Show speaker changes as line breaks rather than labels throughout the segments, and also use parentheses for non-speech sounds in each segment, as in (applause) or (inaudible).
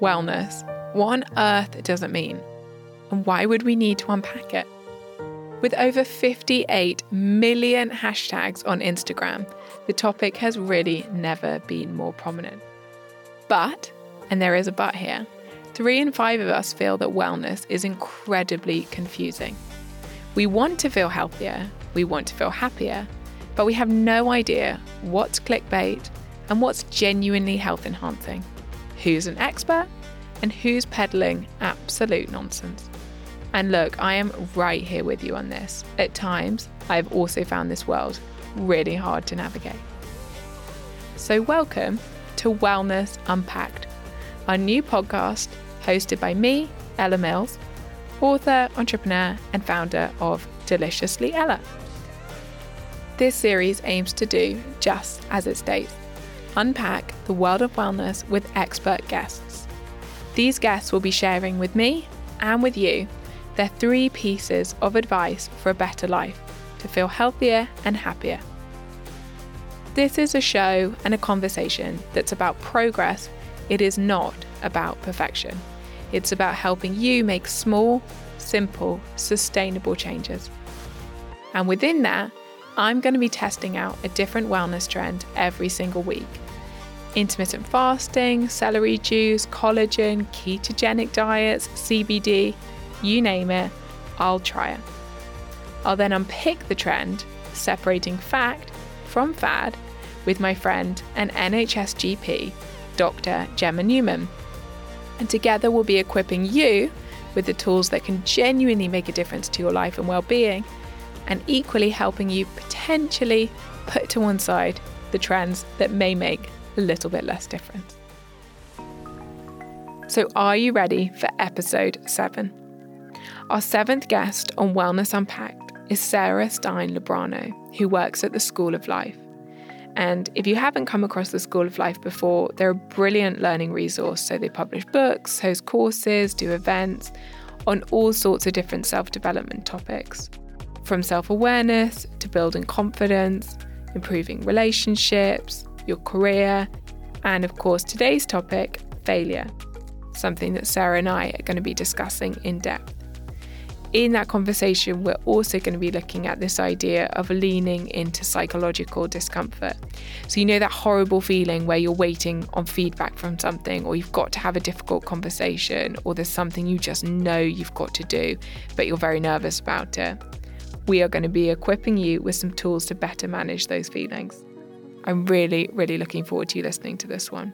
Wellness. What on earth does it mean? And why would we need to unpack it? With over 58 million hashtags on Instagram, the topic has really never been more prominent. But, and there is a but here, three in five of us feel that wellness is incredibly confusing. We want to feel healthier, we want to feel happier, but we have no idea what's clickbait and what's genuinely health enhancing who's an expert and who's peddling absolute nonsense. And look, I am right here with you on this. At times, I've also found this world really hard to navigate. So, welcome to Wellness Unpacked, our new podcast hosted by me, Ella Mills, author, entrepreneur, and founder of Deliciously Ella. This series aims to do just as it states unpack the world of wellness with expert guests. These guests will be sharing with me and with you their three pieces of advice for a better life to feel healthier and happier. This is a show and a conversation that's about progress. It is not about perfection. It's about helping you make small, simple, sustainable changes. And within that, I'm going to be testing out a different wellness trend every single week intermittent fasting, celery juice, collagen, ketogenic diets, CBD, you name it, I'll try it. I'll then unpick the trend, separating fact from fad, with my friend and NHS GP, Dr. Gemma Newman. And together we'll be equipping you with the tools that can genuinely make a difference to your life and well-being, and equally helping you potentially put to one side the trends that may make a little bit less different. So, are you ready for episode seven? Our seventh guest on Wellness Unpacked is Sarah Stein Lubrano, who works at the School of Life. And if you haven't come across the School of Life before, they're a brilliant learning resource. So they publish books, host courses, do events on all sorts of different self development topics from self awareness to building confidence, improving relationships, your career, and of course, today's topic, failure, something that Sarah and I are going to be discussing in depth. In that conversation, we're also going to be looking at this idea of leaning into psychological discomfort. So, you know, that horrible feeling where you're waiting on feedback from something, or you've got to have a difficult conversation, or there's something you just know you've got to do, but you're very nervous about it. We are going to be equipping you with some tools to better manage those feelings. I'm really, really looking forward to you listening to this one.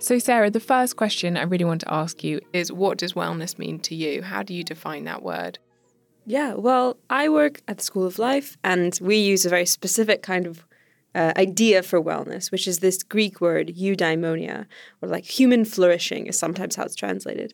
So, Sarah, the first question I really want to ask you is what does wellness mean to you? How do you define that word?
Yeah, well, I work at the School of Life and we use a very specific kind of uh, idea for wellness, which is this Greek word eudaimonia, or like human flourishing, is sometimes how it's translated.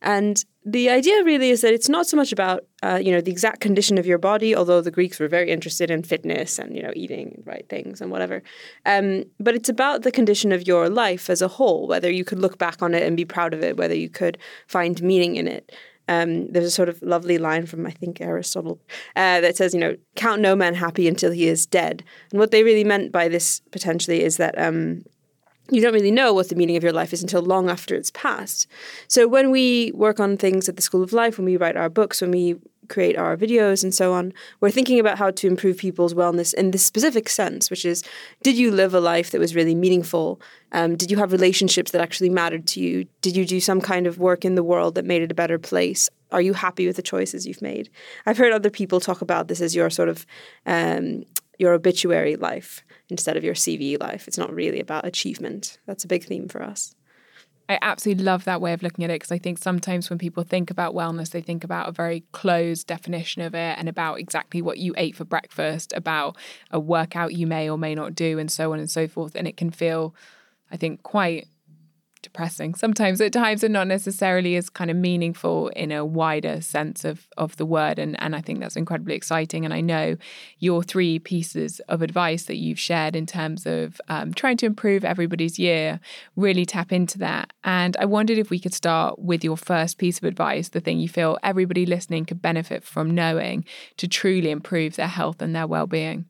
And the idea really is that it's not so much about uh, you know the exact condition of your body, although the Greeks were very interested in fitness and you know eating right things and whatever. Um, but it's about the condition of your life as a whole, whether you could look back on it and be proud of it, whether you could find meaning in it. Um, there's a sort of lovely line from I think Aristotle uh, that says, you know, count no man happy until he is dead. And what they really meant by this potentially is that um, you don't really know what the meaning of your life is until long after it's passed. So when we work on things at the School of Life, when we write our books, when we create our videos and so on, we're thinking about how to improve people's wellness in this specific sense, which is did you live a life that was really meaningful? Um, did you have relationships that actually mattered to you? Did you do some kind of work in the world that made it a better place? Are you happy with the choices you've made? I've heard other people talk about this as your sort of um, your obituary life instead of your CV life. It's not really about achievement. That's a big theme for us.
I absolutely love that way of looking at it because I think sometimes when people think about wellness, they think about a very closed definition of it and about exactly what you ate for breakfast, about a workout you may or may not do, and so on and so forth. And it can feel, I think, quite depressing sometimes at times and not necessarily as kind of meaningful in a wider sense of of the word. And and I think that's incredibly exciting. And I know your three pieces of advice that you've shared in terms of um, trying to improve everybody's year really tap into that. And I wondered if we could start with your first piece of advice the thing you feel everybody listening could benefit from knowing to truly improve their health and their well-being.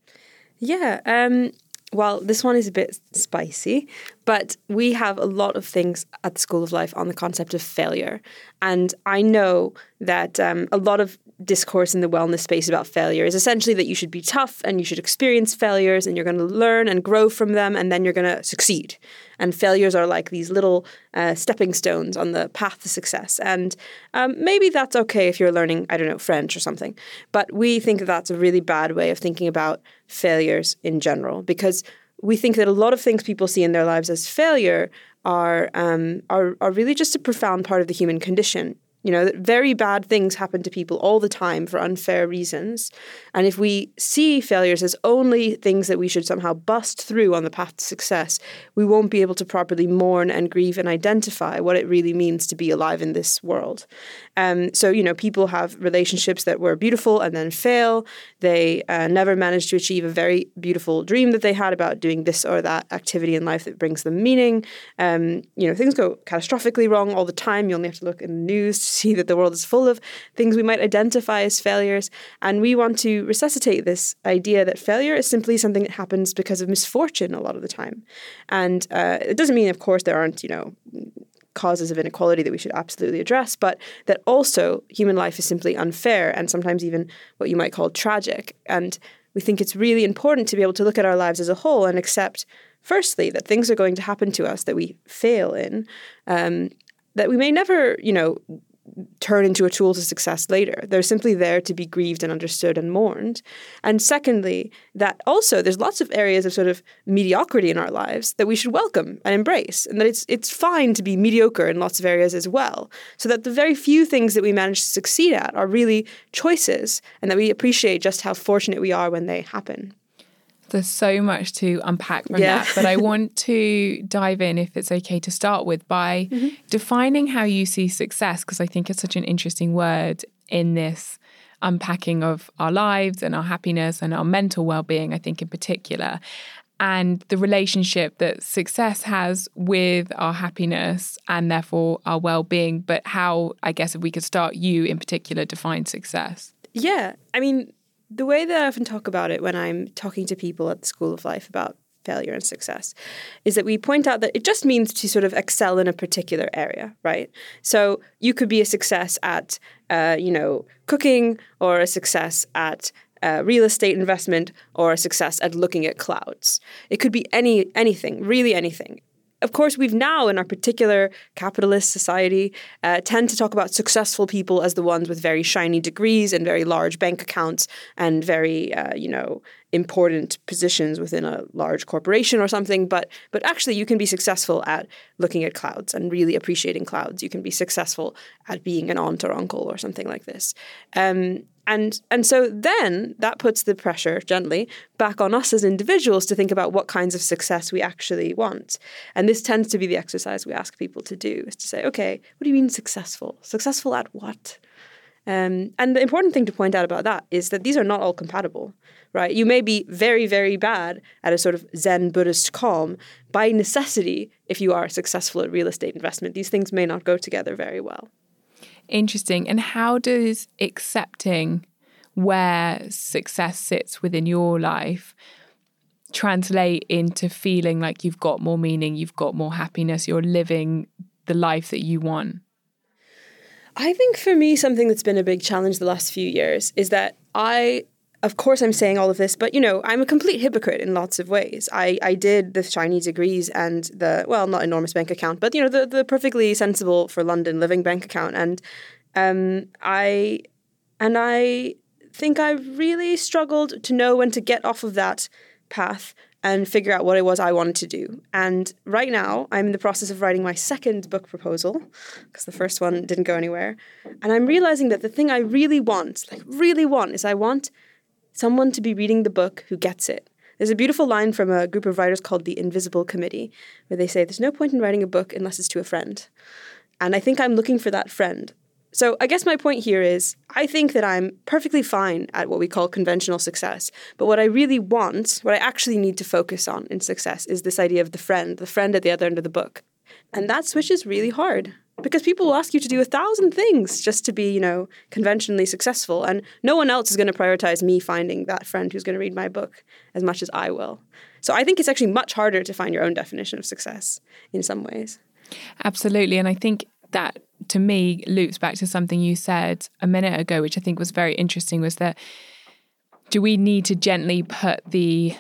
Yeah um well, this one is a bit spicy, but we have a lot of things at the School of Life on the concept of failure. And I know that um, a lot of discourse in the wellness space about failure is essentially that you should be tough and you should experience failures and you're going to learn and grow from them and then you're going to succeed. And failures are like these little uh, stepping stones on the path to success. And um, maybe that's okay if you're learning, I don't know, French or something. But we think that that's a really bad way of thinking about failures in general because we think that a lot of things people see in their lives as failure are um, are are really just a profound part of the human condition. You know, that very bad things happen to people all the time for unfair reasons. And if we see failures as only things that we should somehow bust through on the path to success, we won't be able to properly mourn and grieve and identify what it really means to be alive in this world. Um, so, you know, people have relationships that were beautiful and then fail. They uh, never manage to achieve a very beautiful dream that they had about doing this or that activity in life that brings them meaning. Um, you know, things go catastrophically wrong all the time. You only have to look in the news see that the world is full of things we might identify as failures. And we want to resuscitate this idea that failure is simply something that happens because of misfortune a lot of the time. And uh, it doesn't mean, of course, there aren't, you know, causes of inequality that we should absolutely address, but that also human life is simply unfair and sometimes even what you might call tragic. And we think it's really important to be able to look at our lives as a whole and accept, firstly, that things are going to happen to us that we fail in, um, that we may never, you know, turn into a tool to success later. They're simply there to be grieved and understood and mourned. And secondly, that also there's lots of areas of sort of mediocrity in our lives that we should welcome and embrace, and that it's it's fine to be mediocre in lots of areas as well. So that the very few things that we manage to succeed at are really choices, and that we appreciate just how fortunate we are when they happen.
There's so much to unpack from yeah. that, but I want (laughs) to dive in, if it's okay to start with, by mm-hmm. defining how you see success, because I think it's such an interesting word in this unpacking of our lives and our happiness and our mental well being, I think, in particular, and the relationship that success has with our happiness and therefore our well being. But how, I guess, if we could start, you in particular define success.
Yeah. I mean, the way that I often talk about it when I'm talking to people at the School of Life about failure and success is that we point out that it just means to sort of excel in a particular area, right? So you could be a success at, uh, you know, cooking or a success at uh, real estate investment or a success at looking at clouds. It could be any anything, really anything of course, we've now, in our particular capitalist society, uh, tend to talk about successful people as the ones with very shiny degrees and very large bank accounts and very, uh, you know, important positions within a large corporation or something. But but actually, you can be successful at looking at clouds and really appreciating clouds. You can be successful at being an aunt or uncle or something like this. Um, and and so then that puts the pressure gently back on us as individuals to think about what kinds of success we actually want. And this tends to be the exercise we ask people to do is to say okay what do you mean successful? Successful at what? Um, and the important thing to point out about that is that these are not all compatible right? You may be very very bad at a sort of zen buddhist calm by necessity if you are successful at real estate investment. These things may not go together very well
Interesting. And how does accepting where success sits within your life translate into feeling like you've got more meaning, you've got more happiness, you're living the life that you want?
I think for me, something that's been a big challenge the last few years is that I, of course, I'm saying all of this, but you know, I'm a complete hypocrite in lots of ways. I, I did the shiny degrees and the, well, not enormous bank account, but you know, the, the perfectly sensible for London living bank account. And um, I, and I think I really struggled to know when to get off of that path and figure out what it was I wanted to do. And right now, I'm in the process of writing my second book proposal because the first one didn't go anywhere. And I'm realizing that the thing I really want, like really want, is I want someone to be reading the book who gets it. There's a beautiful line from a group of writers called the Invisible Committee where they say there's no point in writing a book unless it's to a friend. And I think I'm looking for that friend. So I guess my point here is I think that I'm perfectly fine at what we call conventional success. But what I really want, what I actually need to focus on in success is this idea of the friend, the friend at the other end of the book. And that switch is really hard because people will ask you to do a thousand things just to be, you know, conventionally successful. And no one else is going to prioritize me finding that friend who's going to read my book as much as I will. So I think it's actually much harder to find your own definition of success in some ways.
Absolutely. And I think that to me loops back to something you said a minute ago, which I think was very interesting, was that do we need to gently put the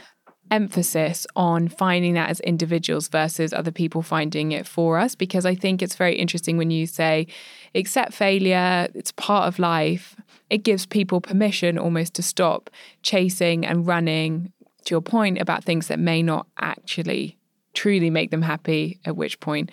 emphasis on finding that as individuals versus other people finding it for us? Because I think it's very interesting when you say, accept failure, it's part of life. It gives people permission almost to stop chasing and running, to your point, about things that may not actually truly make them happy, at which point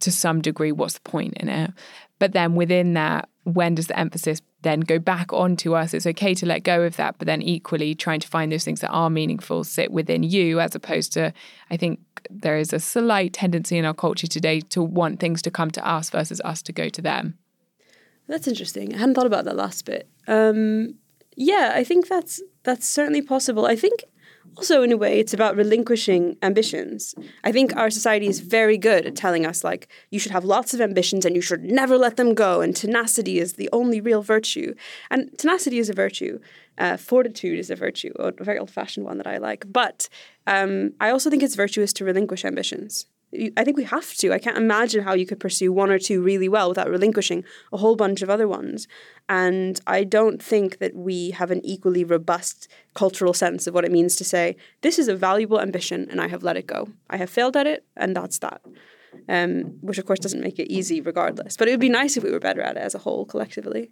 to some degree what's the point in it but then within that when does the emphasis then go back onto us. It's okay to let go of that but then equally trying to find those things that are meaningful sit within you as opposed to i think there is a slight tendency in our culture today to want things to come to us versus us to go to them.
That's interesting. I hadn't thought about that last bit. Um, yeah i think that's that's certainly possible. I think also in a way it's about relinquishing ambitions. I think our society is very good at telling us like you should have lots of ambitions and you should never let them go and tenacity is the only real virtue. And tenacity is a virtue. Uh, fortitude is a virtue a very old-fashioned one that i like. But um, i also think it's virtuous to relinquish ambitions I think we have to. I can't imagine how you could pursue one or two really well without relinquishing a whole bunch of other ones. And I don't think that we have an equally robust cultural sense of what it means to say, this is a valuable ambition and I have let it go. I have failed at it and that's that. Um, which, of course, doesn't make it easy regardless. But it would be nice if we were better at it as a whole collectively.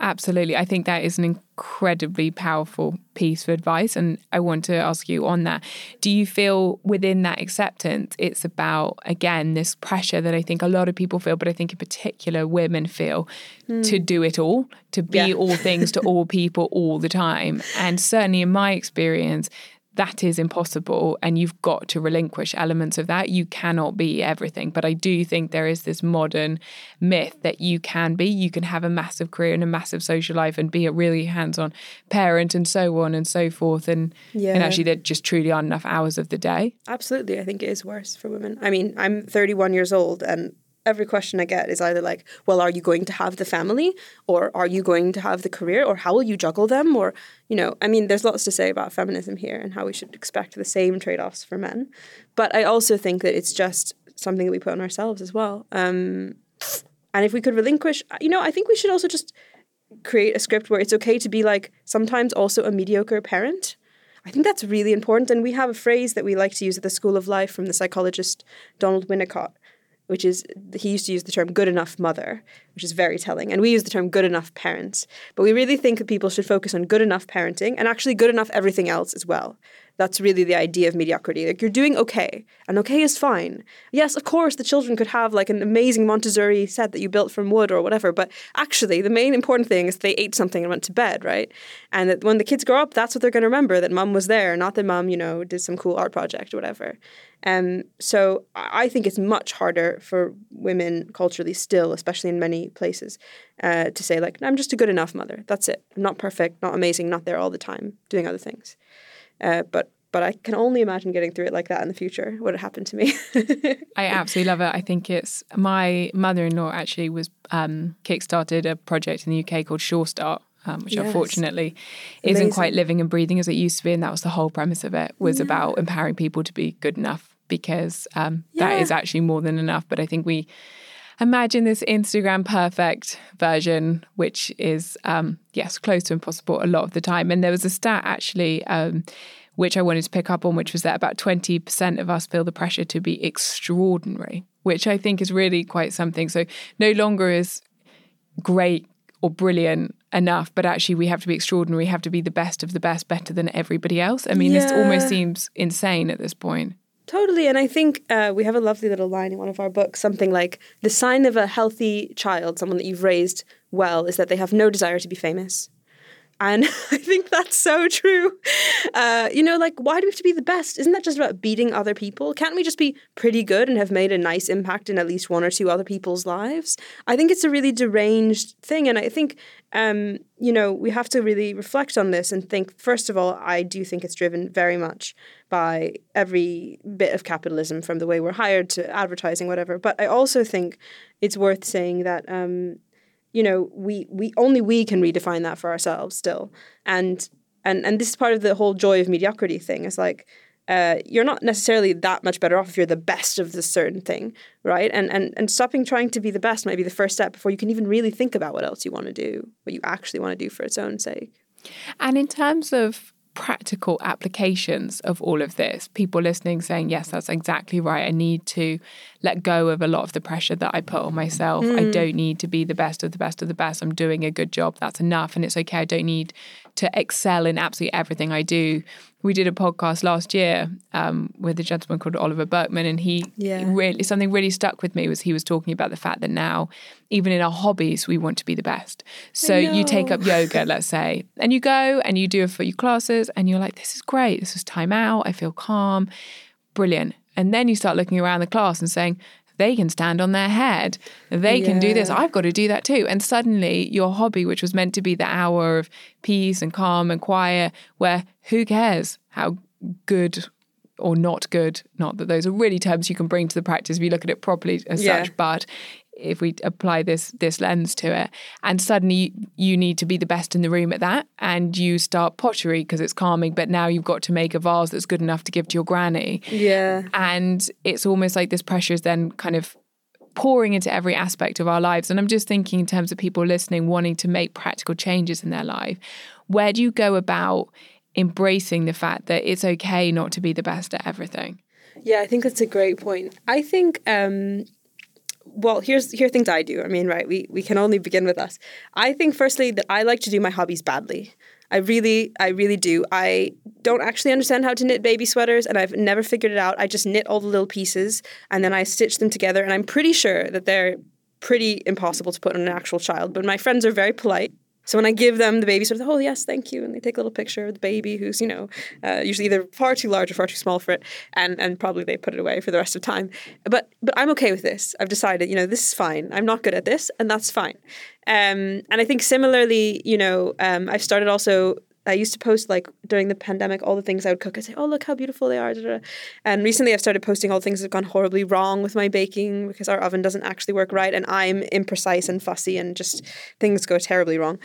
Absolutely. I think that is an incredibly powerful piece of advice. And I want to ask you on that. Do you feel within that acceptance, it's about, again, this pressure that I think a lot of people feel, but I think in particular women feel mm. to do it all, to be yeah. all things to all (laughs) people all the time? And certainly in my experience, that is impossible and you've got to relinquish elements of that. You cannot be everything. But I do think there is this modern myth that you can be. You can have a massive career and a massive social life and be a really hands on parent and so on and so forth. And, yeah. and actually, there just truly aren't enough hours of the day.
Absolutely. I think it is worse for women. I mean, I'm 31 years old and every question I get is either like, well, are you going to have the family or are you going to have the career or how will you juggle them? Or, you know, I mean, there's lots to say about feminism here and how we should expect the same trade offs for men. But I also think that it's just something that we put on ourselves as well. Um, and if we could relinquish, you know, I think we should also just create a script where it's okay to be like sometimes also a mediocre parent. I think that's really important. And we have a phrase that we like to use at the School of Life from the psychologist Donald Winnicott, which is he used to use the term good enough mother, which is very telling. And we use the term good enough parents. But we really think that people should focus on good enough parenting and actually good enough everything else as well. That's really the idea of mediocrity. Like you're doing okay, and okay is fine. Yes, of course, the children could have like an amazing Montessori set that you built from wood or whatever, but actually, the main important thing is they ate something and went to bed, right? And that when the kids grow up, that's what they're going to remember that mom was there, not that mom, you know, did some cool art project or whatever. Um, so I think it's much harder for women culturally still, especially in many places, uh, to say like, I'm just a good enough mother. That's it. I'm not perfect, not amazing, not there all the time, doing other things. Uh, but but I can only imagine getting through it like that in the future. What happened to me? (laughs)
I absolutely love it. I think it's my mother-in-law actually was um, kickstarted a project in the UK called Sure Start, um, which yes. unfortunately Amazing. isn't quite living and breathing as it used to be. And that was the whole premise of it was yeah. about empowering people to be good enough because um, yeah. that is actually more than enough. But I think we imagine this Instagram perfect version, which is, um, yes, close to impossible a lot of the time. And there was a stat actually. Um, which I wanted to pick up on, which was that about 20% of us feel the pressure to be extraordinary, which I think is really quite something. So no longer is great or brilliant enough, but actually we have to be extraordinary, we have to be the best of the best, better than everybody else. I mean, this almost seems insane at this point.
Totally. And I think uh, we have a lovely little line in one of our books something like the sign of a healthy child, someone that you've raised well, is that they have no desire to be famous. And (laughs) I think that's so true. Uh, you know, like, why do we have to be the best? Isn't that just about beating other people? Can't we just be pretty good and have made a nice impact in at least one or two other people's lives? I think it's a really deranged thing. And I think, um, you know, we have to really reflect on this and think, first of all, I do think it's driven very much by every bit of capitalism from the way we're hired to advertising, whatever. But I also think it's worth saying that. Um, you know we we only we can redefine that for ourselves still and and and this is part of the whole joy of mediocrity thing is like uh, you're not necessarily that much better off if you're the best of this certain thing right and and and stopping trying to be the best might be the first step before you can even really think about what else you want to do what you actually want to do for its own sake
And in terms of practical applications of all of this, people listening saying, yes, that's exactly right. I need to let go of a lot of the pressure that I put on myself. I mm. don't need to be the best of the best of the best. I'm doing a good job. That's enough. And it's okay. I don't need to excel in absolutely everything I do. We did a podcast last year um, with a gentleman called Oliver Burkeman, and he
Yeah.
really something really stuck with me was he was talking about the fact that now, even in our hobbies, we want to be the best. So you take up yoga, let's say, and you go and you do a few classes, and you're like, "This is great. This is time out. I feel calm, brilliant." And then you start looking around the class and saying. They can stand on their head. They can do this. I've got to do that too. And suddenly, your hobby, which was meant to be the hour of peace and calm and quiet, where who cares how good or not good. Not that those are really terms you can bring to the practice if you look at it properly as
Yeah.
such, but if we apply this this lens to it, and suddenly you need to be the best in the room at that, and you start pottery because it's calming, but now you've got to make a vase that's good enough to give to your granny,
yeah
and it's almost like this pressure is then kind of pouring into every aspect of our lives. And I'm just thinking in terms of people listening, wanting to make practical changes in their life. Where do you go about embracing the fact that it's okay not to be the best at everything?
Yeah, I think that's a great point. I think um well, here's here are things I do. I mean, right, we we can only begin with us. I think firstly that I like to do my hobbies badly. I really, I really do. I don't actually understand how to knit baby sweaters, and I've never figured it out. I just knit all the little pieces, and then I stitch them together, and I'm pretty sure that they're pretty impossible to put on an actual child. But my friends are very polite. So when I give them the baby sort of, oh yes, thank you, and they take a little picture of the baby who's you know uh, usually either far too large or far too small for it, and and probably they put it away for the rest of time. But but I'm okay with this. I've decided you know this is fine. I'm not good at this, and that's fine. Um, and I think similarly, you know, um, I've started also. I used to post like during the pandemic all the things I would cook. I'd say, "Oh, look how beautiful they are!" And recently, I've started posting all the things that have gone horribly wrong with my baking because our oven doesn't actually work right, and I'm imprecise and fussy, and just things go terribly wrong.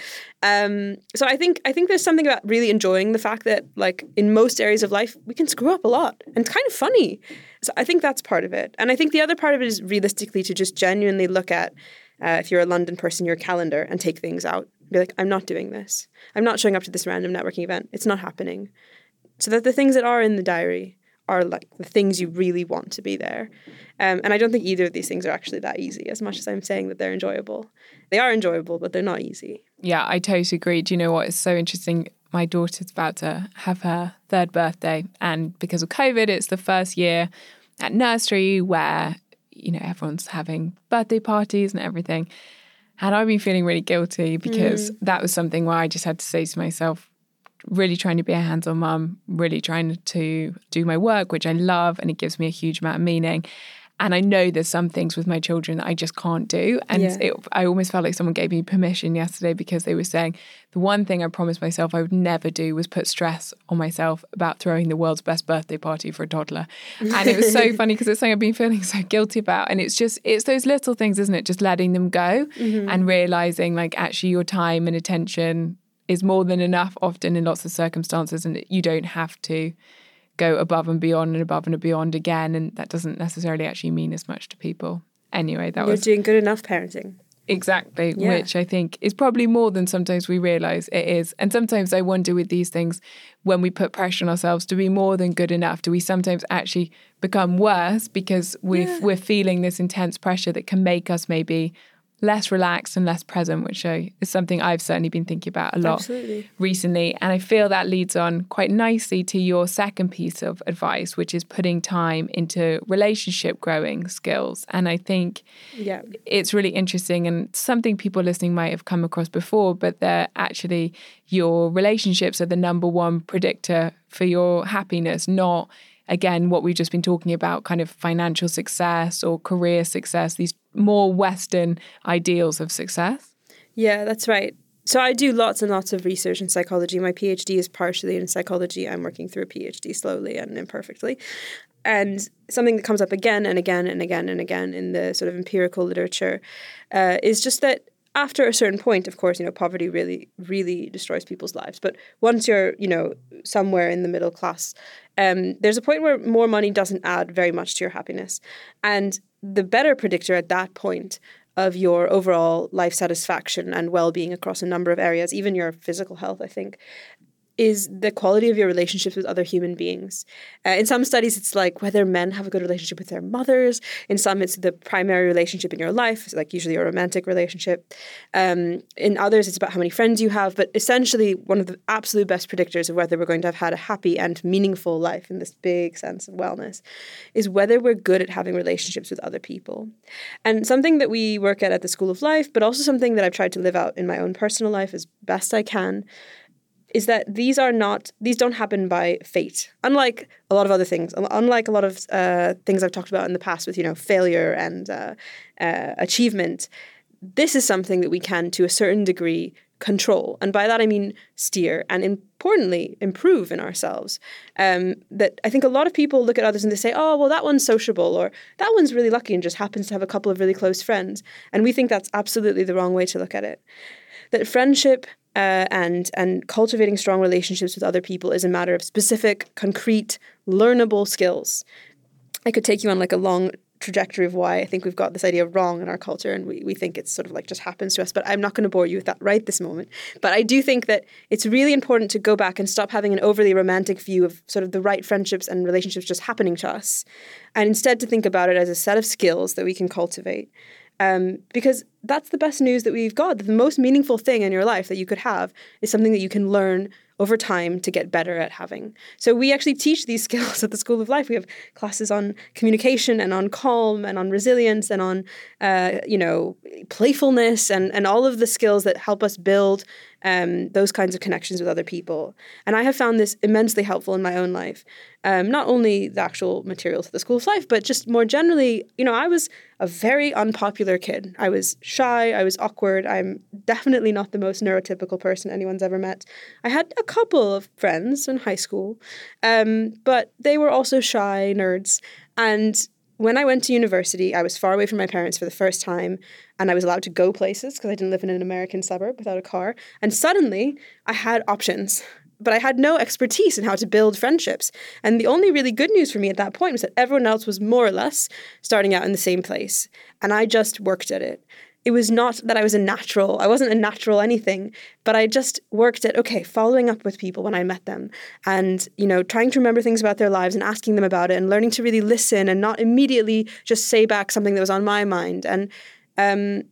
Um, so I think I think there's something about really enjoying the fact that like in most areas of life we can screw up a lot, and it's kind of funny. So I think that's part of it, and I think the other part of it is realistically to just genuinely look at uh, if you're a London person, your calendar and take things out. Be like, I'm not doing this. I'm not showing up to this random networking event. It's not happening. So that the things that are in the diary are like the things you really want to be there. Um, and I don't think either of these things are actually that easy, as much as I'm saying that they're enjoyable. They are enjoyable, but they're not easy.
Yeah, I totally agree. Do you know what? It's so interesting. My daughter's about to have her third birthday, and because of COVID, it's the first year at nursery where you know everyone's having birthday parties and everything. And I've been feeling really guilty because hmm. that was something where I just had to say to myself, really trying to be a hands on mum, really trying to do my work, which I love, and it gives me a huge amount of meaning. And I know there's some things with my children that I just can't do. And
Yeah.
it, I almost felt like someone gave me permission yesterday because they were saying the one thing I promised myself I would never do was put stress on myself about throwing the world's best birthday party for a toddler. And it was so (laughs) funny because it's something I've been feeling so guilty about. And it's just, it's those little things, isn't it? Just letting them go mm-hmm. and realizing like actually your time and attention is more than enough often in lots of circumstances and you don't have to go above and beyond and above and beyond again and that doesn't necessarily actually mean as much to people anyway, that was
You're
was
doing good enough parenting.
Exactly,
Yeah.
which I think is probably more than sometimes we realize it is. And sometimes I wonder with these things, when we put pressure on ourselves to be more than good enough, do we sometimes actually become worse because we've,
Yeah.
we're feeling this intense pressure that can make us maybe less relaxed and less present, which I, is something I've certainly been thinking about a lot
Absolutely.
recently. And I feel that leads on quite nicely to your second piece of advice, which is putting time into relationship growing skills. And I think
Yeah.
it's really interesting and something people listening might have come across before, but they're actually your relationships are the number one predictor for your happiness, not again what we've just been talking about kind of financial success or career success, these more Western ideals of success.
Yeah, that's right. So I do lots and lots of research in psychology. My PhD is partially in psychology. I'm working through a PhD slowly and imperfectly. And something that comes up again and again and again and again in the sort of empirical literature uh, is just that after a certain point, of course, you know, poverty really, really destroys people's lives. But once you're, you know, somewhere in the middle class, um, there's a point where more money doesn't add very much to your happiness. And the better predictor at that point of your overall life satisfaction and well-being across a number of areas, even your physical health, I think, is the quality of your relationships with other human beings. Uh, in some studies, it's like whether men have a good relationship with their mothers. In some, it's the primary relationship in your life, like usually a romantic relationship. Um, in others, it's about how many friends you have. But essentially, one of the absolute best predictors of whether we're going to have had a happy and meaningful life in this big sense of wellness is whether we're good at having relationships with other people. And something that we work at at the School of Life, but also something that I've tried to live out in my own personal life as best I can, is that these are not these don't happen by fate. Unlike a lot of other things unlike a lot of uh, things i've talked about in the past with you know failure and uh, uh, achievement this is something that we can to a certain degree control. And by that i mean steer and importantly improve in ourselves. Um, that i think a lot of people look at others and they say oh well that one's sociable or that one's really lucky and just happens to have a couple of really close friends. And we think that's absolutely the wrong way to look at it. That friendship uh, and and cultivating strong relationships with other people is a matter of specific, concrete, learnable skills. I could take you on like a long trajectory of why I think we've got this idea wrong in our culture and we, we think it's sort of like just happens to us. But I'm not going to bore you with that right this moment. But I do think that it's really important to go back and stop having an overly romantic view of sort of the right friendships and relationships just happening to us. And instead to think about it as a set of skills that we can cultivate. Um, because that's the best news that we've got. The most meaningful thing in your life that you could have is something that you can learn over time to get better at having. So we actually teach these (laughs) skills at the School of Life. We have classes on communication and on calm and on resilience and on, uh, you know, playfulness and, and all of the skills that help us build um, those kinds of connections with other people. And I have found this immensely helpful in my own life. Um, not only the actual materials of the School of Life, but just more generally, you know, I was a very unpopular kid. I was shy, I was awkward. I'm definitely not the most neurotypical person anyone's ever met. I had a couple of friends in high school, um, but they were also shy nerds. And when I went to university, I was far away from my parents for the first time, and I was allowed to go places because I didn't live in an American suburb without a car. And suddenly, I had options, but I had no expertise in how to build friendships. And the only really good news for me at that point was that everyone else was more or less starting out in the same place, and I just worked at it. It was not that I was a natural, I wasn't a natural anything, but I just worked at, okay, following up with people when I met them and, you know, trying to remember things about their lives and asking them about it and learning to really listen and not immediately just say back something that was on my mind. And, um,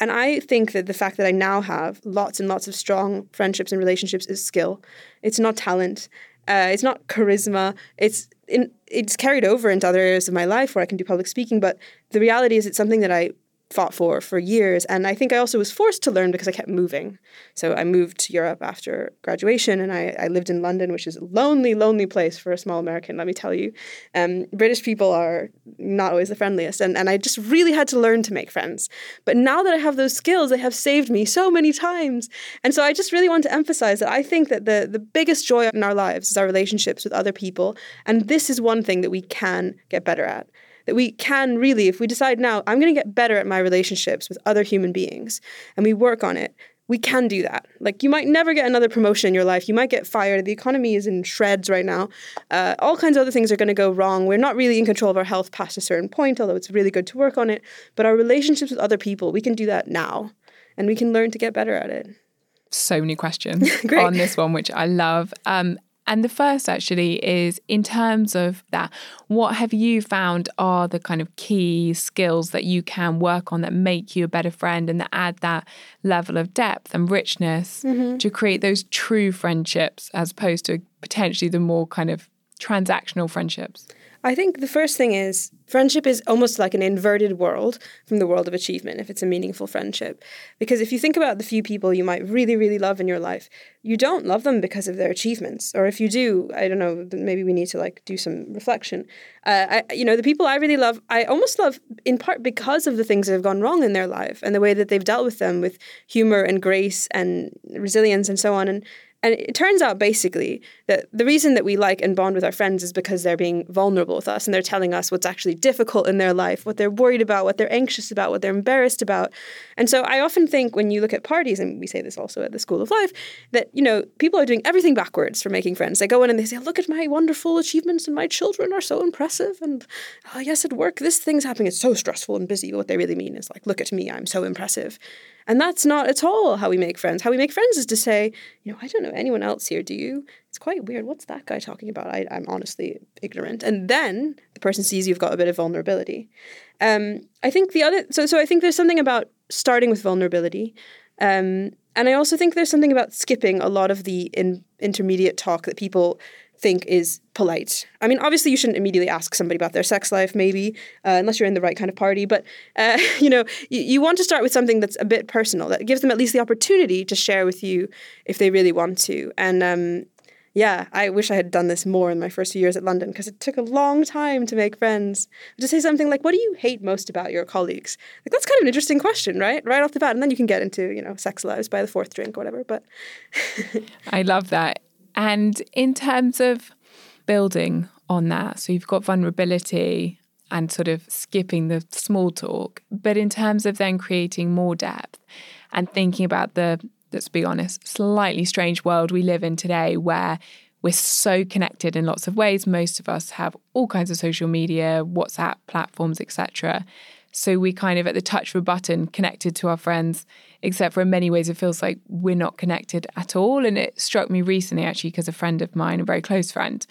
and I think that the fact that I now have lots and lots of strong friendships and relationships is skill. It's not talent. Uh, it's not charisma. It's in, it's carried over into other areas of my life where I can do public speaking. But the reality is, it's something that I fought for for years. And I think I also was forced to learn because I kept moving. So I moved to Europe after graduation and I, I lived in London, which is a lonely, lonely place for a small American, let me tell you. Um, British people are not always the friendliest. And, and I just really had to learn to make friends. But now that I have those skills, they have saved me so many times. And so I just really want to emphasize that I think that the, the biggest joy in our lives is our relationships with other people. And this is one thing that we can get better at that we can really, if we decide now, I'm going to get better at my relationships with other human beings, and we work on it, we can do that. Like you might never get another promotion in your life. You might get fired. The economy is in shreds right now. Uh, all kinds of other things are going to go wrong. We're not really in control of our health past a certain point, although it's really good to work on it. But our relationships with other people, we can do that now, and we can learn to get better at it.
So many questions (laughs) on this one, which I love. Um, and the first actually is in terms of that, what have you found are the kind of key skills that you can work on that make you a better friend and that add that level of depth and richness mm-hmm. to create those true friendships as opposed to potentially the more kind of transactional friendships?
I think the first thing is friendship is almost like an inverted world from the world of achievement if it's a meaningful friendship. Because if you think about the few people you might really, really love in your life, you don't love them because of their achievements. Or if you do, I don't know, maybe we need to like do some reflection. Uh, I, you know, the people I really love, I almost love in part because of the things that have gone wrong in their life and the way that they've dealt with them with humor and grace and resilience and so on. And and it turns out basically that the reason that we like and bond with our friends is because they're being vulnerable with us and they're telling us what's actually difficult in their life, what they're worried about, what they're anxious about, what they're embarrassed about. And so I often think when you look at parties, and we say this also at the School of Life, that, you know, people are doing everything backwards for making friends. They go in and they say, look at my wonderful achievements and my children are so impressive. And oh, yes, at work, this thing's happening. It's so stressful and busy. But what they really mean is like, look at me, I'm so impressive. And that's not at all how we make friends. How we make friends is to say, you know, I don't know anyone else here, do you? It's quite weird. What's that guy talking about? I, am honestly ignorant. And then the person sees you've got a bit of vulnerability. Um, I think the other, so, so I think there's something about starting with vulnerability. Um, and I also think there's something about skipping a lot of the in, intermediate talk that people think is polite. I mean, obviously, you shouldn't immediately ask somebody about their sex life, maybe, uh, unless you're in the right kind of party. But, uh, (laughs) you know, you, you want to start with something that's a bit personal, that gives them at least the opportunity to share with you if they really want to. And, um, yeah, I wish I had done this more in my first few years at London because it took a long time to make friends. To say something like, "What do you hate most about your colleagues?" Like that's kind of an interesting question, right? Right off the bat, and then you can get into you know sex lives by the fourth drink or whatever. But (laughs)
I love that. And in terms of building on that, so you've got vulnerability and sort of skipping the small talk, but in terms of then creating more depth and thinking about the, let's be honest, slightly strange world we live in today where we're so connected in lots of ways. Most of us have all kinds of social media, WhatsApp platforms, etc. So we kind of at the touch of a button connected to our friends, except for in many ways it feels like we're not connected at all. And it struck me recently actually because a friend of mine, a very close friend,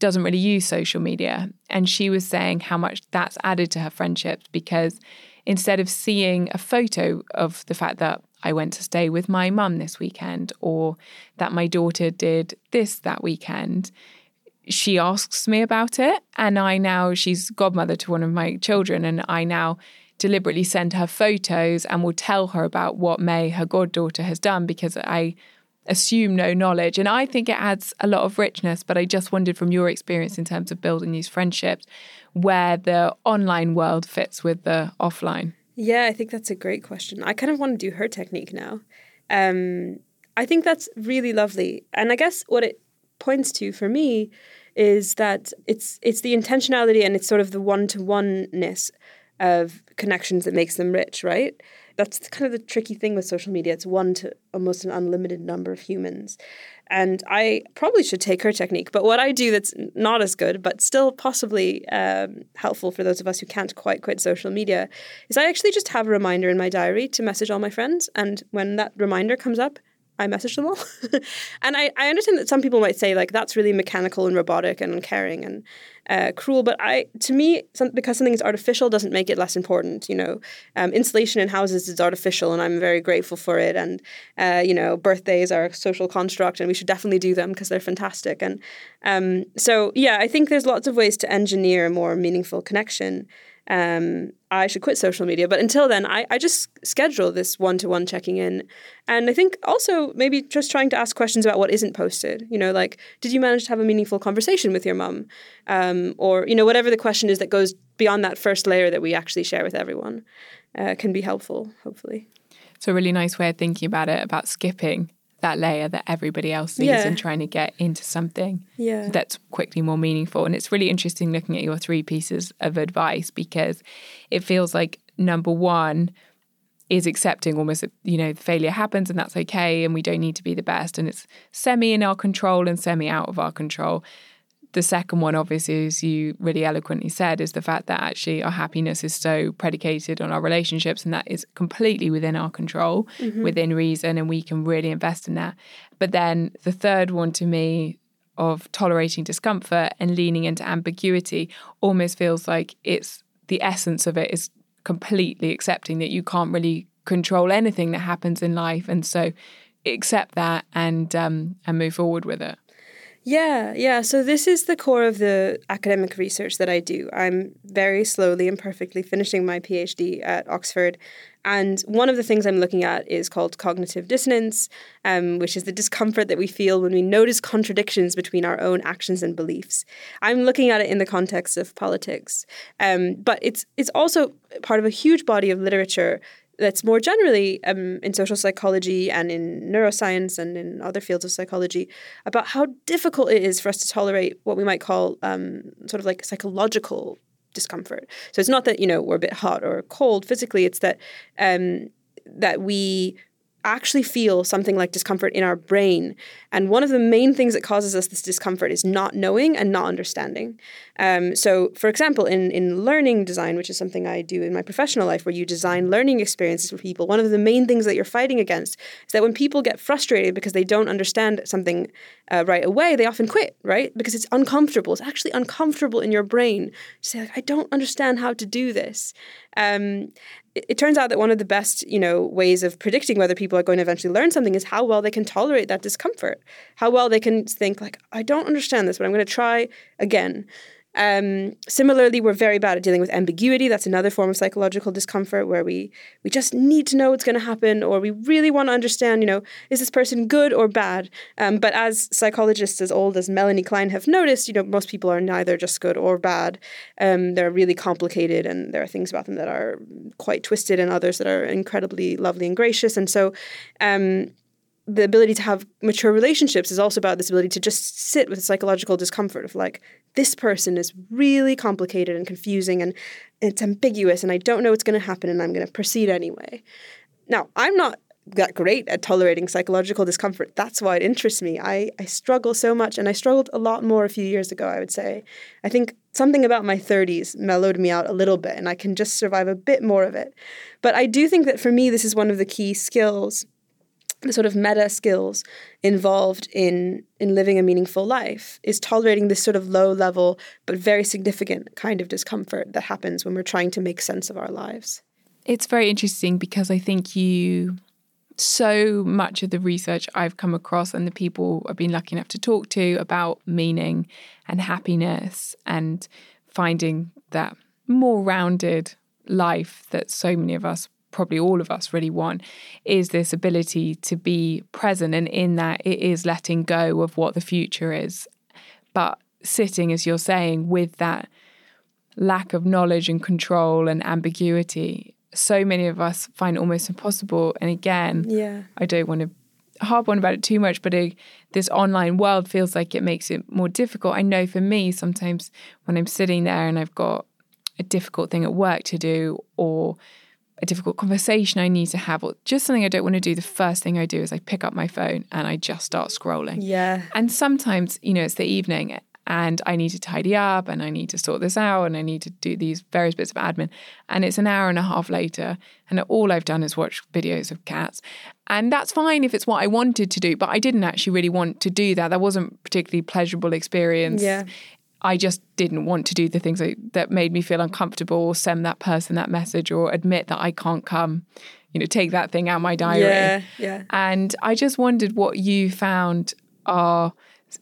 doesn't really use social media. And she was saying how much that's added to her friendships because instead of seeing a photo of the fact that I went to stay with my mum this weekend or that my daughter did this that weekend, she asks me about it. And I now, she's godmother to one of my children, and I now deliberately send her photos and will tell her about what May, her goddaughter, has done because I assume no knowledge. And I think it adds a lot of richness. But I just wondered from your experience in terms of building these friendships, where the online world fits with the offline.
Yeah, I think that's a great question. I kind of want points to for me is that it's it's the intentionality and it's sort of the one to oneness of connections that makes them rich, right? That's kind of the tricky thing with social media. It's one to almost an unlimited number of humans. And I probably should take her technique. But what I do that's not as good, but still possibly um, helpful for those of us who can't quite quit social media, is I actually just have a reminder in my diary to message all my friends. And when that reminder comes up, I message them all. (laughs) and I, I understand that some people might say like that's really mechanical and robotic and uncaring and uh, cruel, but I to me some, because something is artificial doesn't make it less important. You know, um, insulation in houses is artificial, and I'm very grateful for it. And uh, you know, birthdays are a social construct, and we should definitely do them because they're fantastic. And um, so yeah, I think there's lots of ways to engineer a more meaningful connection um, I should quit social media. But until then, I, I just schedule this one to one checking in. And I think also maybe just trying to ask questions about what isn't posted. You know, like, did you manage to have a meaningful conversation with your mum? Um, or, you know, whatever the question is that goes beyond that first layer that we actually share with everyone uh, can be helpful, hopefully.
It's a really nice way of thinking about it, about skipping that layer that everybody else sees yeah. and trying to get into something
yeah.
that's quickly more meaningful. And it's really interesting looking at your three pieces of advice because it feels like number one, is accepting almost you know failure happens and that's okay and we don't need to be the best and it's semi in our control and semi out of our control the second one, obviously, as you really eloquently said, is the fact that actually our happiness is so predicated on our relationships and that is completely within our control, mm-hmm. within reason, and we can really invest in that. But then the third one to me of tolerating discomfort and leaning into ambiguity almost feels like it's the essence of it is completely accepting that you can't really control anything that happens in life. And so accept that and um, and move forward with it.
Yeah, yeah. So this is the core of the academic research that I do. I'm very slowly and perfectly finishing my PhD at Oxford. And one of the things I'm looking at is called cognitive dissonance, um, which is the discomfort that we feel when we notice contradictions between our own actions and beliefs. I'm looking at it in the context of politics, um, but it's it's also part of a huge body of literature that's more generally um, in social psychology and in neuroscience and in other fields of psychology about how difficult it is for us to tolerate what we might call um, sort of like psychological discomfort. So it's not that you know we're a bit hot or cold physically; it's that um, that we actually feel something like discomfort in our brain. And one of the main things that causes us this discomfort is not knowing and not understanding. Um, so, for example, in, in learning design, which is something I do in my professional life, where you design learning experiences for people, one of the main things that you're fighting against is that when people get frustrated because they don't understand something uh, right away, they often quit, right? Because it's uncomfortable. It's actually uncomfortable in your brain to say, like, I don't understand how to do this. Um, it, turns out that one of the best, you know, ways of predicting whether people are going to eventually learn something is how well they can tolerate that discomfort, how well they can think like, I don't understand this, but I'm going to try again. Um, similarly, we're very bad at dealing with ambiguity. That's another form of psychological discomfort where we we just need to know what's going to happen, or we really want to understand. You know, is this person good or bad? Um, but as psychologists as old as Melanie Klein have noticed, you know, most people are neither just good or bad. Um, they're really complicated, and there are things about them that are quite twisted, and others that are incredibly lovely and gracious. And so, um, the ability to have mature relationships is also about this ability to just sit with psychological discomfort of like this person is really complicated and confusing and it's ambiguous and I don't know what's going to happen and I'm going to proceed anyway. Now, I'm not that great at tolerating psychological discomfort. That's why it interests me. I, I struggle so much and I struggled a lot more a few years ago, I would say. I think something about my 30s mellowed me out a little bit and I can just survive a bit more of it. But I do think that for me, this is one of the key skills the sort of meta skills involved in in living a meaningful life is tolerating this sort of low level but very significant kind of discomfort that happens when we're trying to make sense of our lives.
It's very interesting because I think you so much of the research I've come across and the people I've been lucky enough to talk to about meaning and happiness and finding that more rounded life that so many of us probably all of us really want is this ability to be present and in that it is letting go of what the future is. But sitting as you're saying with that lack of knowledge and control and ambiguity so many of us find almost impossible. And again
yeah.
I don't want to harp on about it too much but a, this online world feels like it makes it more difficult. I know for me sometimes when i'm sitting there and i've got a difficult thing at work to do or a difficult conversation I need to have, or just something I don't want to do, the first thing I do is I pick up my phone and I just start scrolling.
Yeah.
And sometimes, you know, it's the evening and I need to tidy up and I need to sort this out and I need to do these various bits of admin. And it's an hour and a half later, and all I've done is watch videos of cats. And that's fine if it's what I wanted to do, but I didn't actually really want to do that. That wasn't particularly pleasurable experience.
Yeah.
I just didn't want to do the things that made me feel uncomfortable or send that person that message or admit that I can't come, you know, take that thing out my diary.
Yeah, yeah.
And I just wondered what you found are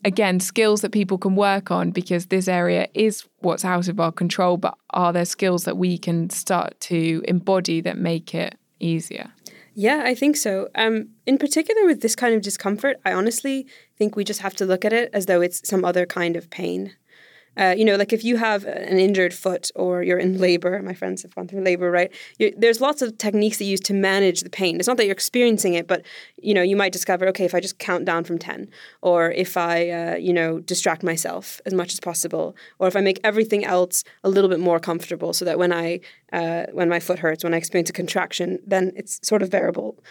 again skills that people can work on because this area is what's out of our control but are there skills that we can start to embody that make it easier
yeah, I think so. Um, in particular, with this kind of discomfort, I honestly think we just have to look at it as though it's some other kind of pain. Uh, you know, like if you have an injured foot or you're in labor, my friends have gone through labor, right? you there's lots of techniques that you use to manage the pain. It's not that you're experiencing it, but you know, you might discover, okay, if I just count down from ten, or if I, uh, you know, distract myself as much as possible, or if I make everything else a little bit more comfortable, so that when I, uh, when my foot hurts, when I experience a contraction, then it's sort of bearable.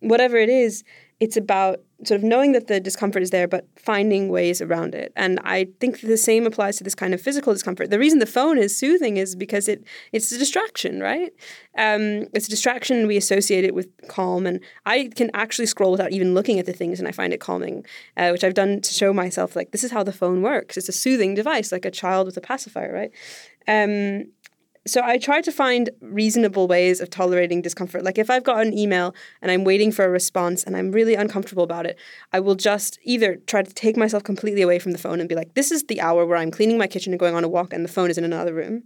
Whatever it is, it's about sort of knowing that the discomfort is there, but finding ways around it. And I think the same applies to this kind of physical discomfort. The reason the phone is soothing is because it it's a distraction, right? Um, it's a distraction. We associate it with calm, and I can actually scroll without even looking at the things, and I find it calming, uh, which I've done to show myself like this is how the phone works. It's a soothing device, like a child with a pacifier, right? Um, so I try to find reasonable ways of tolerating discomfort. Like if I've got an email and I'm waiting for a response and I'm really uncomfortable about it, I will just either try to take myself completely away from the phone and be like, this is the hour where I'm cleaning my kitchen and going on a walk and the phone is in another room.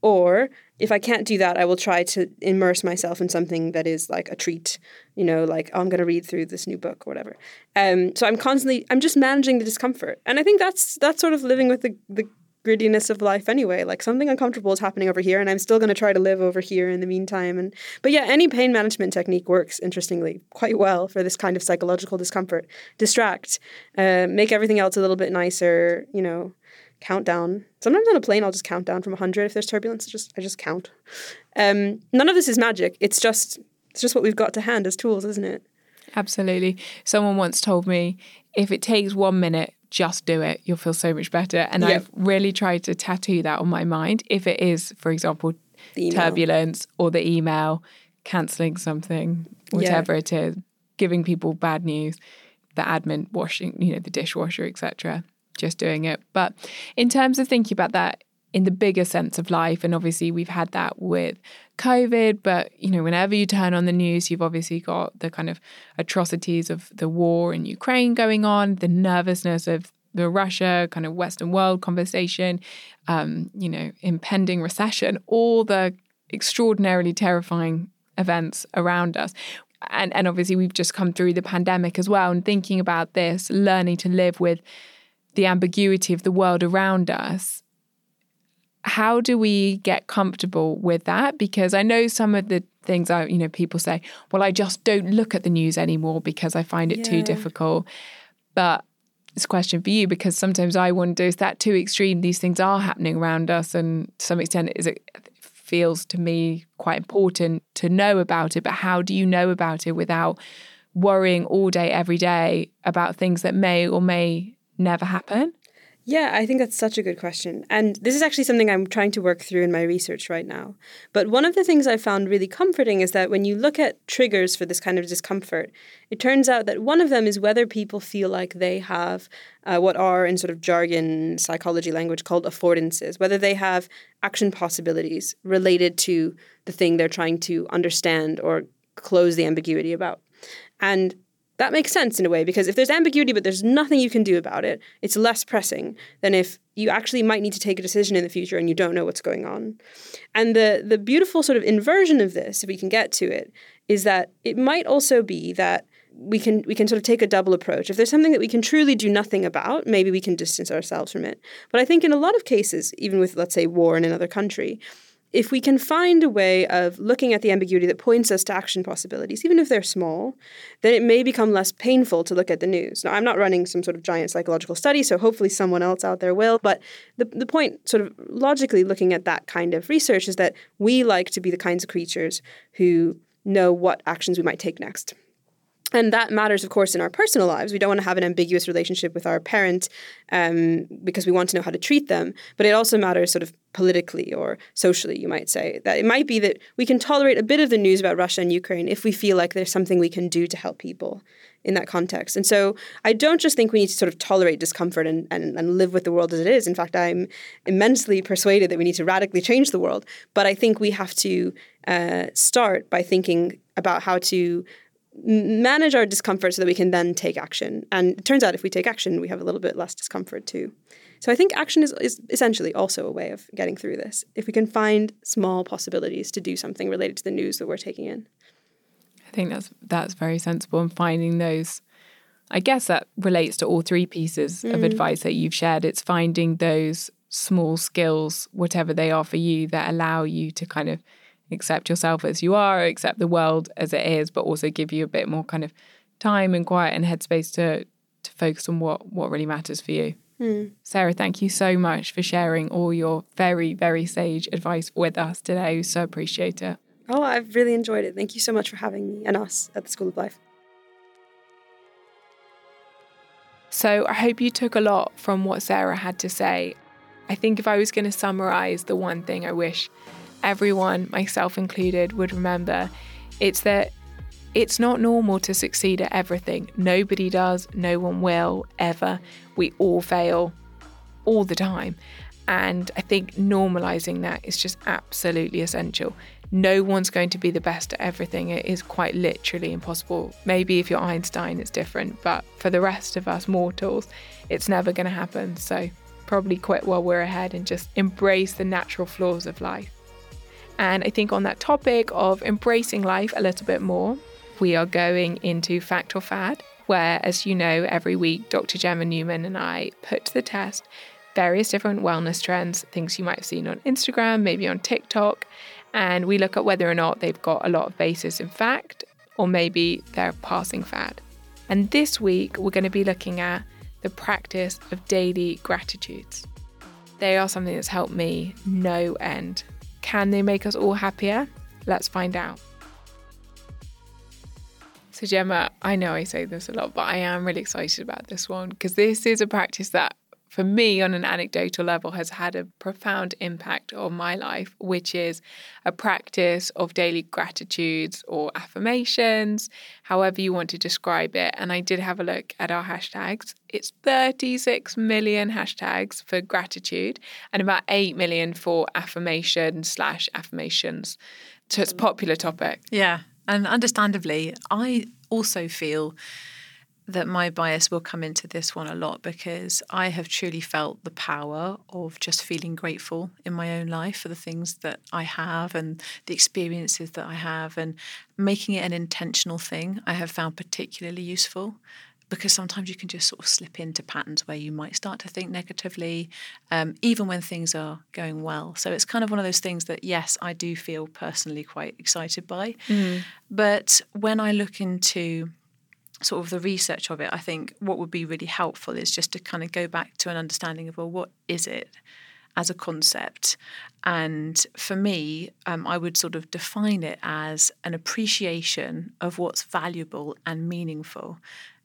Or if I can't do that, I will try to immerse myself in something that is like a treat, you know, like, oh, I'm going to read through this new book or whatever. Um, so I'm constantly, I'm just managing the discomfort. And I think that's, that's sort of living with the, the grittiness of life anyway. Like something uncomfortable is happening over here, and I'm still going to try to live over here in the meantime. And but yeah, any pain management technique works interestingly quite well for this kind of psychological discomfort. Distract, uh, make everything else a little bit nicer. You know, count down. Sometimes on a plane, I'll just count down from 100 if there's turbulence. I just I just count. Um, none of this is magic. It's just it's just what we've got to hand as tools, isn't it?
Absolutely. Someone once told me if it takes one minute just do it. You'll feel so much better. And yep. I've really tried to tattoo that on my mind. If it is, for example, turbulence or the email, cancelling something, whatever yeah. it is, giving people bad news, the admin washing, you know, the dishwasher, etc. Just doing it. But in terms of thinking about that in the bigger sense of life, and obviously we've had that with COVID, but you know, whenever you turn on the news, you've obviously got the kind of atrocities of the war in Ukraine going on, the nervousness of the Russia kind of Western world conversation, um, you know, impending recession, all the extraordinarily terrifying events around us. And, and obviously, we've just come through the pandemic as well. And thinking about this, learning to live with the ambiguity of the world around us how do we get comfortable with that? Because I know some of the things I, you know, people say, well, I just don't look at the news anymore because I find it yeah. too difficult. But it's a question for you because sometimes I wonder is that too extreme? These things are happening around us, and to some extent, is it feels to me quite important to know about it. But how do you know about it without worrying all day, every day about things that may or may never happen?
Yeah, I think that's such a good question. And this is actually something I'm trying to work through in my research right now. But one of the things I found really comforting is that when you look at triggers for this kind of discomfort, it turns out that one of them is whether people feel like they have uh, what are, in sort of jargon psychology language, called affordances, whether they have action possibilities related to the thing they're trying to understand or close the ambiguity about. And that makes sense in a way because if there's ambiguity but there's nothing you can do about it, it's less pressing than if you actually might need to take a decision in the future and you don't know what's going on. And the the beautiful sort of inversion of this, if we can get to it, is that it might also be that we can we can sort of take a double approach. If there's something that we can truly do nothing about, maybe we can distance ourselves from it. But I think in a lot of cases, even with let's say war in another country, if we can find a way of looking at the ambiguity that points us to action possibilities, even if they're small, then it may become less painful to look at the news. Now, I'm not running some sort of giant psychological study, so hopefully someone else out there will. But the, the point, sort of logically looking at that kind of research, is that we like to be the kinds of creatures who know what actions we might take next. And that matters, of course, in our personal lives. We don't want to have an ambiguous relationship with our parent um, because we want to know how to treat them. But it also matters, sort of politically or socially, you might say. That it might be that we can tolerate a bit of the news about Russia and Ukraine if we feel like there's something we can do to help people in that context. And so I don't just think we need to sort of tolerate discomfort and, and, and live with the world as it is. In fact, I'm immensely persuaded that we need to radically change the world. But I think we have to uh, start by thinking about how to manage our discomfort so that we can then take action. And it turns out if we take action, we have a little bit less discomfort too. So I think action is, is essentially also a way of getting through this. If we can find small possibilities to do something related to the news that we're taking in.
I think that's that's very sensible and finding those I guess that relates to all three pieces mm. of advice that you've shared. It's finding those small skills, whatever they are for you, that allow you to kind of accept yourself as you are, accept the world as it is, but also give you a bit more kind of time and quiet and headspace to to focus on what what really matters for you. Mm. Sarah, thank you so much for sharing all your very, very sage advice with us today. We so appreciate it.
Oh, I've really enjoyed it. Thank you so much for having me and us at the School of Life.
So I hope you took a lot from what Sarah had to say. I think if I was going to summarize the one thing I wish everyone, myself included, would remember, it's that it's not normal to succeed at everything. Nobody does, no one will ever. We all fail all the time. And I think normalizing that is just absolutely essential. No one's going to be the best at everything. It is quite literally impossible. Maybe if you're Einstein, it's different, but for the rest of us mortals, it's never going to happen. So probably quit while we're ahead and just embrace the natural flaws of life. And I think on that topic of embracing life a little bit more, we are going into Fact or Fad, where, as you know, every week Dr. Gemma Newman and I put to the test various different wellness trends, things you might have seen on Instagram, maybe on TikTok, and we look at whether or not they've got a lot of basis in fact, or maybe they're passing fad. And this week, we're going to be looking at the practice of daily gratitudes. They are something that's helped me no end. Can they make us all happier? Let's find out. So, Gemma, I know I say this a lot, but I am really excited about this one because this is a practice that, for me, on an anecdotal level, has had a profound impact on my life, which is a practice of daily gratitudes or affirmations, however you want to describe it. And I did have a look at our hashtags. It's 36 million hashtags for gratitude and about 8 million for affirmation slash affirmations. So it's a popular topic.
Yeah. And understandably, I also feel that my bias will come into this one a lot because I have truly felt the power of just feeling grateful in my own life for the things that I have and the experiences that I have and making it an intentional thing I have found particularly useful because sometimes you can just sort of slip into patterns where you might start to think negatively, um, even when things are going well. So it's kind of one of those things that, yes, I do feel personally quite excited by. Mm. But when I look into sort of the research of it, I think what would be really helpful is just to kind of go back to an understanding of, well, what is it? as a concept. And for me, um, I would sort of define it as an appreciation of what's valuable and meaningful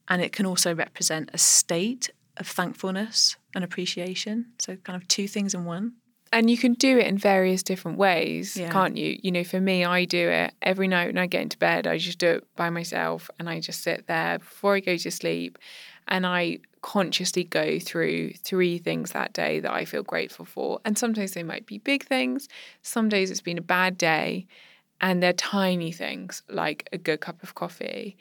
and it can also represent a state of thankfulness and appreciation. So, kind of two things in one.
And you can do it in various different ways, yeah. can't you? You know, for me, I do it every night when I get into bed. I just do it by myself and I just sit there before I go to sleep and I consciously go through three things that day that I feel grateful for. And sometimes they might be big things, some days it's been a bad day, and they're tiny things like a good cup of coffee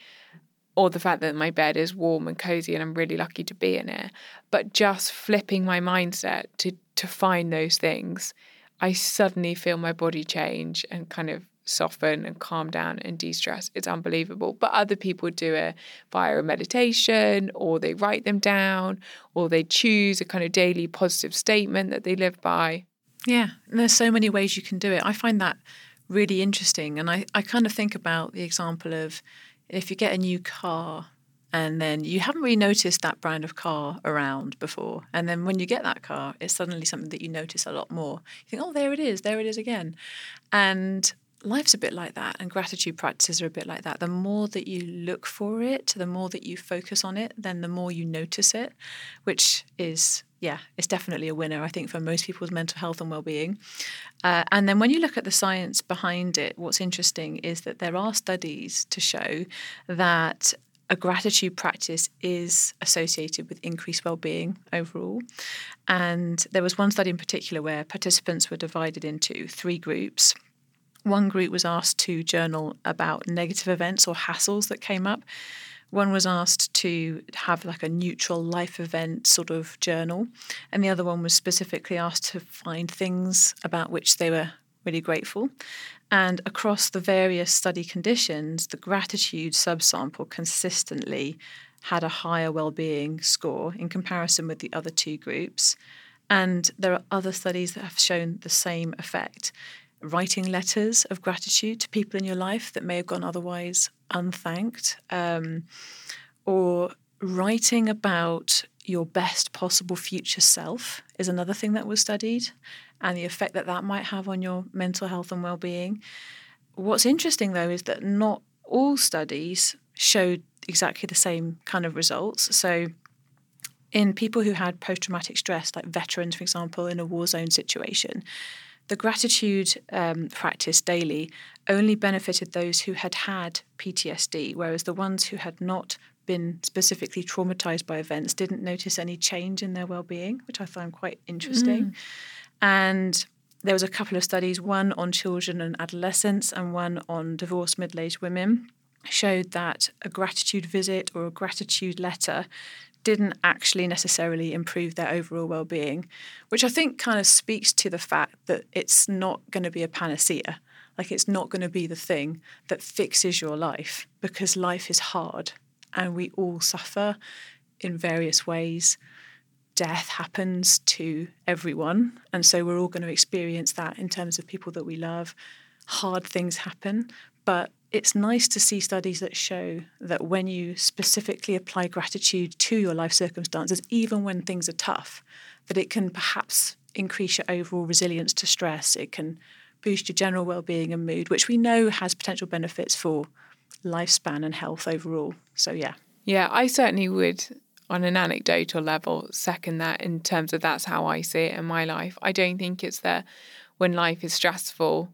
or the fact that my bed is warm and cozy and I'm really lucky to be in it. But just flipping my mindset to to find those things, I suddenly feel my body change and kind of soften and calm down and de-stress. It's unbelievable. But other people do it via a meditation or they write them down or they choose a kind of daily positive statement that they live by.
Yeah, and there's so many ways you can do it. I find that really interesting and I, I kind of think about the example of if you get a new car and then you haven't really noticed that brand of car around before. And then when you get that car, it's suddenly something that you notice a lot more. You think, oh, there it is, there it is again. And life's a bit like that, and gratitude practices are a bit like that. The more that you look for it, the more that you focus on it, then the more you notice it, which is yeah, it's definitely a winner, I think, for most people's mental health and well-being. Uh, and then when you look at the science behind it, what's interesting is that there are studies to show that a gratitude practice is associated with increased well-being overall. And there was one study in particular where participants were divided into three groups. One group was asked to journal about negative events or hassles that came up one was asked to have like a neutral life event sort of journal, and the other one was specifically asked to find things about which they were really grateful. And across the various study conditions, the gratitude subsample consistently had a higher well-being score in comparison with the other two groups. And there are other studies that have shown the same effect. Writing letters of gratitude to people in your life that may have gone otherwise unthanked, um, or writing about your best possible future self is another thing that was studied, and the effect that that might have on your mental health and well being. What's interesting though is that not all studies showed exactly the same kind of results. So, in people who had post traumatic stress, like veterans, for example, in a war zone situation, the gratitude um, practice daily only benefited those who had had PTSD, whereas the ones who had not been specifically traumatized by events didn't notice any change in their well-being, which I find quite interesting. Mm. And there was a couple of studies, one on children and adolescents and one on divorced middle-aged women, showed that a gratitude visit or a gratitude letter didn't actually necessarily improve their overall well-being, which I think kind of speaks to the fact that it's not going to be a panacea. Like it's not going to be the thing that fixes your life because life is hard and we all suffer in various ways. Death happens to everyone, and so we're all going to experience that in terms of people that we love. Hard things happen, but it's nice to see studies that show that when you specifically apply gratitude to your life circumstances, even when things are tough, that it can perhaps increase your overall resilience to stress. It can boost your general well-being and mood, which we know has potential benefits for lifespan and health overall. So, yeah.
Yeah, I certainly would, on an anecdotal level, second that in terms of that's how I see it in my life. I don't think it's that when life is stressful,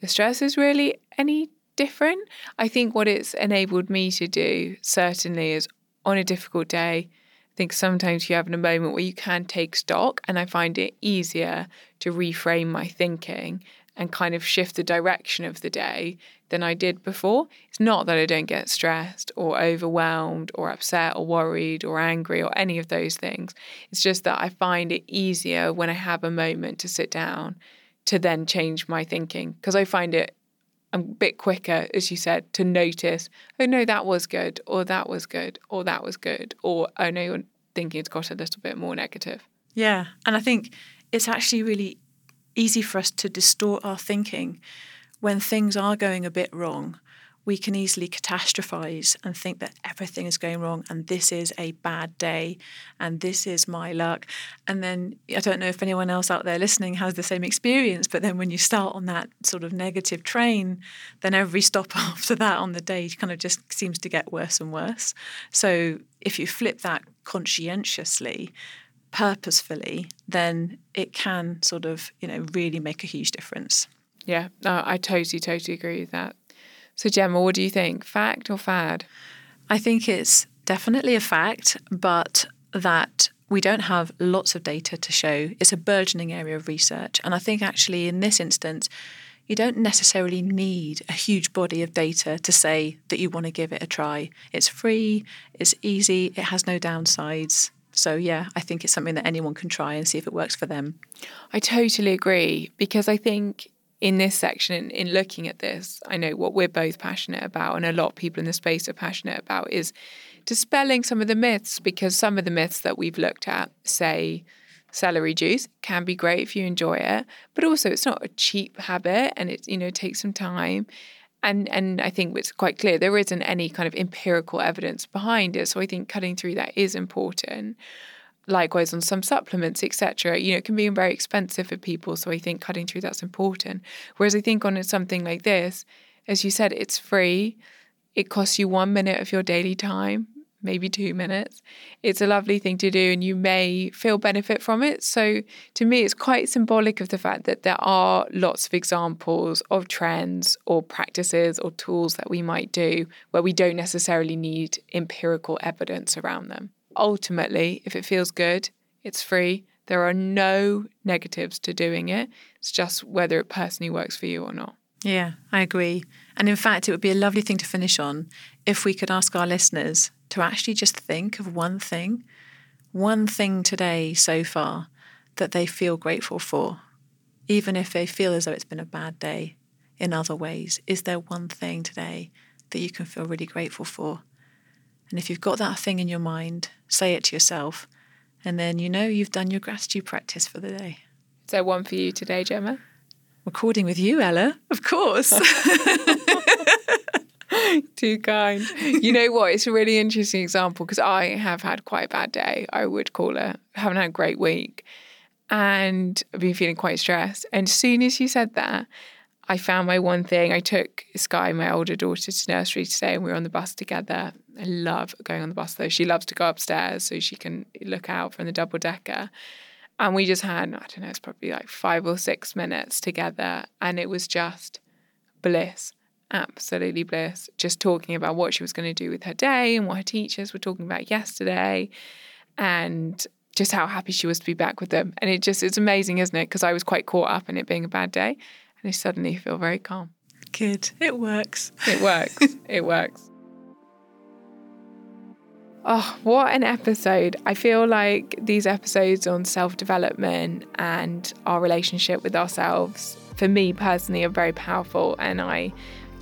the stress is really any different. I think what it's enabled me to do certainly is on a difficult day. I think sometimes you have a moment where you can take stock, and I find it easier to reframe my thinking and kind of shift the direction of the day than I did before. It's not that I don't get stressed or overwhelmed or upset or worried or angry or any of those things. It's just that I find it easier when I have a moment to sit down to then change my thinking because I find it a bit quicker, as you said, to notice, oh no, that was good, or that was good, or that was good, or oh no, you're thinking it's got a little bit more negative.
Yeah. And I think it's actually really easy for us to distort our thinking when things are going a bit wrong. We can easily catastrophize and think that everything is going wrong and this is a bad day and this is my luck. And then I don't know if anyone else out there listening has the same experience, but then when you start on that sort of negative train, then every stop (laughs) after that on the day kind of just seems to get worse and worse. So if you flip that conscientiously, purposefully, then it can sort of, you know, really make a huge difference.
Yeah, no, I totally, totally agree with that. So, Gemma, what do you think? Fact or fad?
I think it's definitely a fact, but that we don't have lots of data to show. It's a burgeoning area of research. And I think actually in this instance, you don't necessarily need a huge body of data to say that you want to give it a try. It's free, it's easy, it has no downsides. So, yeah, I think it's something that anyone can try and see if it works for them.
I totally agree because I think in this section, in looking at this, I know what we're both passionate about, and a lot of people in the space are passionate about, is dispelling some of the myths because some of the myths that we've looked at say celery juice can be great if you enjoy it, but also it's not a cheap habit and it you know takes some time and and I think it's quite clear there isn't any kind of empirical evidence behind it. So I think cutting through that is important. Likewise on some supplements, etc. You know, it can be very expensive for people. So I think cutting through that's important. Whereas I think on something like this, as you said, it's free. It costs you one minute of your daily time maybe two minutes. It's a lovely thing to do, and you may feel benefit from it. So, to me, it's quite symbolic of the fact that there are lots of examples of trends or practices or tools that we might do where we don't necessarily need empirical evidence around them. Ultimately, if it feels good, it's free. There are no negatives to doing it. It's just whether it personally works for you or not.
Yeah, I agree. And in fact, it would be a lovely thing to finish on if we could ask our listeners to actually just think of one thing, one thing today so far that they feel grateful for, even if they feel as though it's been a bad day in other ways. Is there one thing today that you can feel really grateful for? And if you've got that thing in your mind, say it to yourself And then you know you've done your gratitude practice for the day.
Is there one for you today, Gemma?
Recording with you, Ella, of course. (laughs)
Too kind. You know what? It's a really interesting example because I have had quite a bad day, I would call it. I haven't had a great week. And I've been feeling quite stressed. And as soon as you said that, I found my one thing. I took Skye, my older daughter, to nursery today, and we were on the bus together. I love going on the bus though. She loves to go upstairs so she can look out from the double decker. And we just had, I don't know, it's probably like five or six minutes together. And it was just bliss, absolutely bliss. Just talking about what she was going to do with her day and what her teachers were talking about yesterday. And just how happy she was to be back with them. And it just, it's amazing, isn't it? Because I was quite caught up in it being a bad day. And I suddenly feel very calm.
Good. It works.
It works. (laughs) it works. Oh, what an episode. I feel like these episodes on self development and our relationship with ourselves, for me personally, are very powerful. And I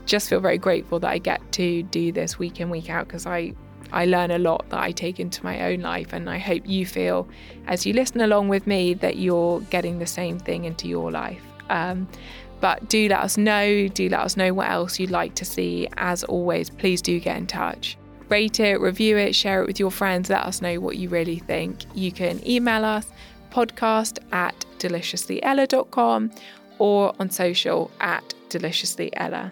just feel very grateful that I get to do this week in, week out because I I learn a lot that I take into my own life. And I hope you feel, as you listen along with me, that you're getting the same thing into your life. Um, but do let us know. Do let us know what else you'd like to see. As always, please do get in touch. Rate it, review it, share it with your friends. Let us know what you really think. You can email us podcast at deliciouslyella.com or on social at deliciouslyella.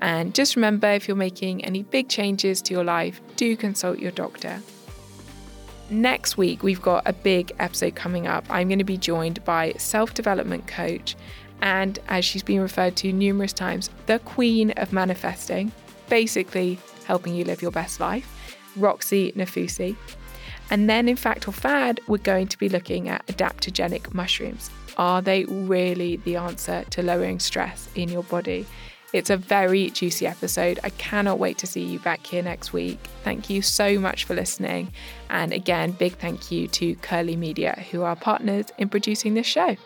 And just remember if you're making any big changes to your life, do consult your doctor. Next week, we've got a big episode coming up. I'm going to be joined by self development coach and, as she's been referred to numerous times, the queen of manifesting, basically helping you live your best life, Roxy Nafousi. And then in Fact or Fad, we're going to be looking at adaptogenic mushrooms. Are they really the answer to lowering stress in your body? It's a very juicy episode. I cannot wait to see you back here next week. Thank you so much for listening. And again, big thank you to Curly Media, who are partners in producing this show.